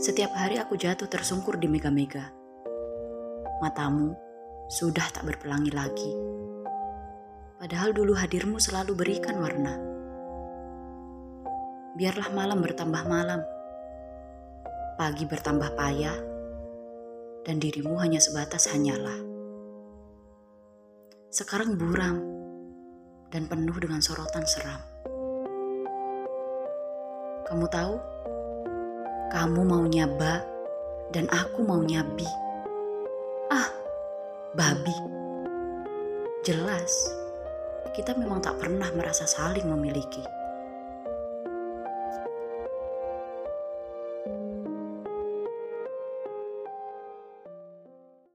Setiap hari aku jatuh tersungkur di mega-mega. Matamu sudah tak berpelangi lagi. Padahal dulu hadirmu selalu berikan warna. Biarlah malam bertambah malam, pagi bertambah payah, dan dirimu hanya sebatas hanyalah. Sekarang buram dan penuh dengan sorotan seram. Kamu tahu, kamu mau nyaba dan aku mau nyabi. Ah, babi. Jelas, kita memang tak pernah merasa saling memiliki.